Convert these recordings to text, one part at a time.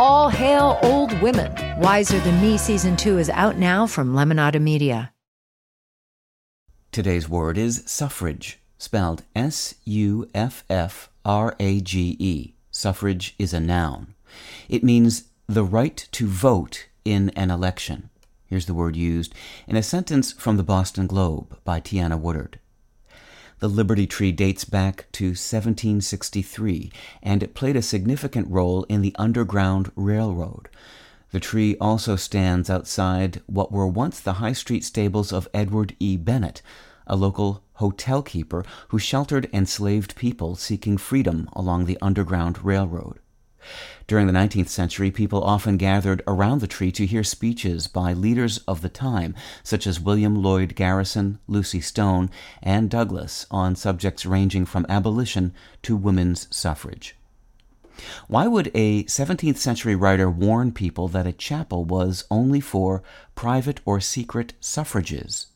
All hail old women. Wiser Than Me season two is out now from Lemonada Media. Today's word is suffrage, spelled S U F F R A G E. Suffrage is a noun. It means the right to vote in an election. Here's the word used in a sentence from the Boston Globe by Tiana Woodard. The Liberty Tree dates back to 1763, and it played a significant role in the Underground Railroad. The tree also stands outside what were once the High Street stables of Edward E. Bennett, a local hotel keeper who sheltered enslaved people seeking freedom along the Underground Railroad. During the 19th century, people often gathered around the tree to hear speeches by leaders of the time, such as William Lloyd Garrison, Lucy Stone, and Douglass, on subjects ranging from abolition to women's suffrage. Why would a 17th century writer warn people that a chapel was only for private or secret suffrages?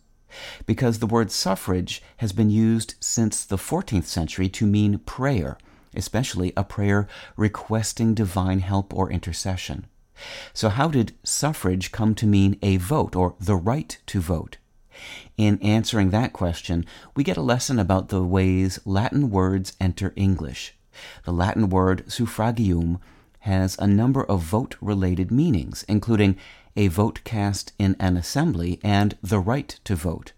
Because the word suffrage has been used since the 14th century to mean prayer, especially a prayer requesting divine help or intercession. So, how did suffrage come to mean a vote or the right to vote? In answering that question, we get a lesson about the ways Latin words enter English. The Latin word suffragium has a number of vote related meanings, including a vote cast in an assembly and the right to vote.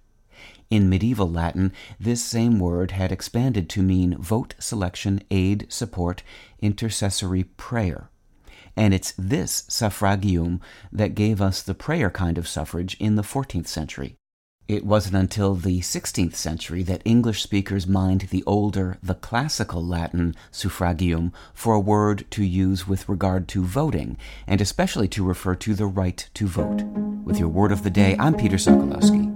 In medieval Latin, this same word had expanded to mean vote selection, aid, support, intercessory prayer. And it's this suffragium that gave us the prayer kind of suffrage in the 14th century. It wasn't until the 16th century that English speakers mined the older, the classical Latin suffragium for a word to use with regard to voting, and especially to refer to the right to vote. With your word of the day, I'm Peter Sokolowski.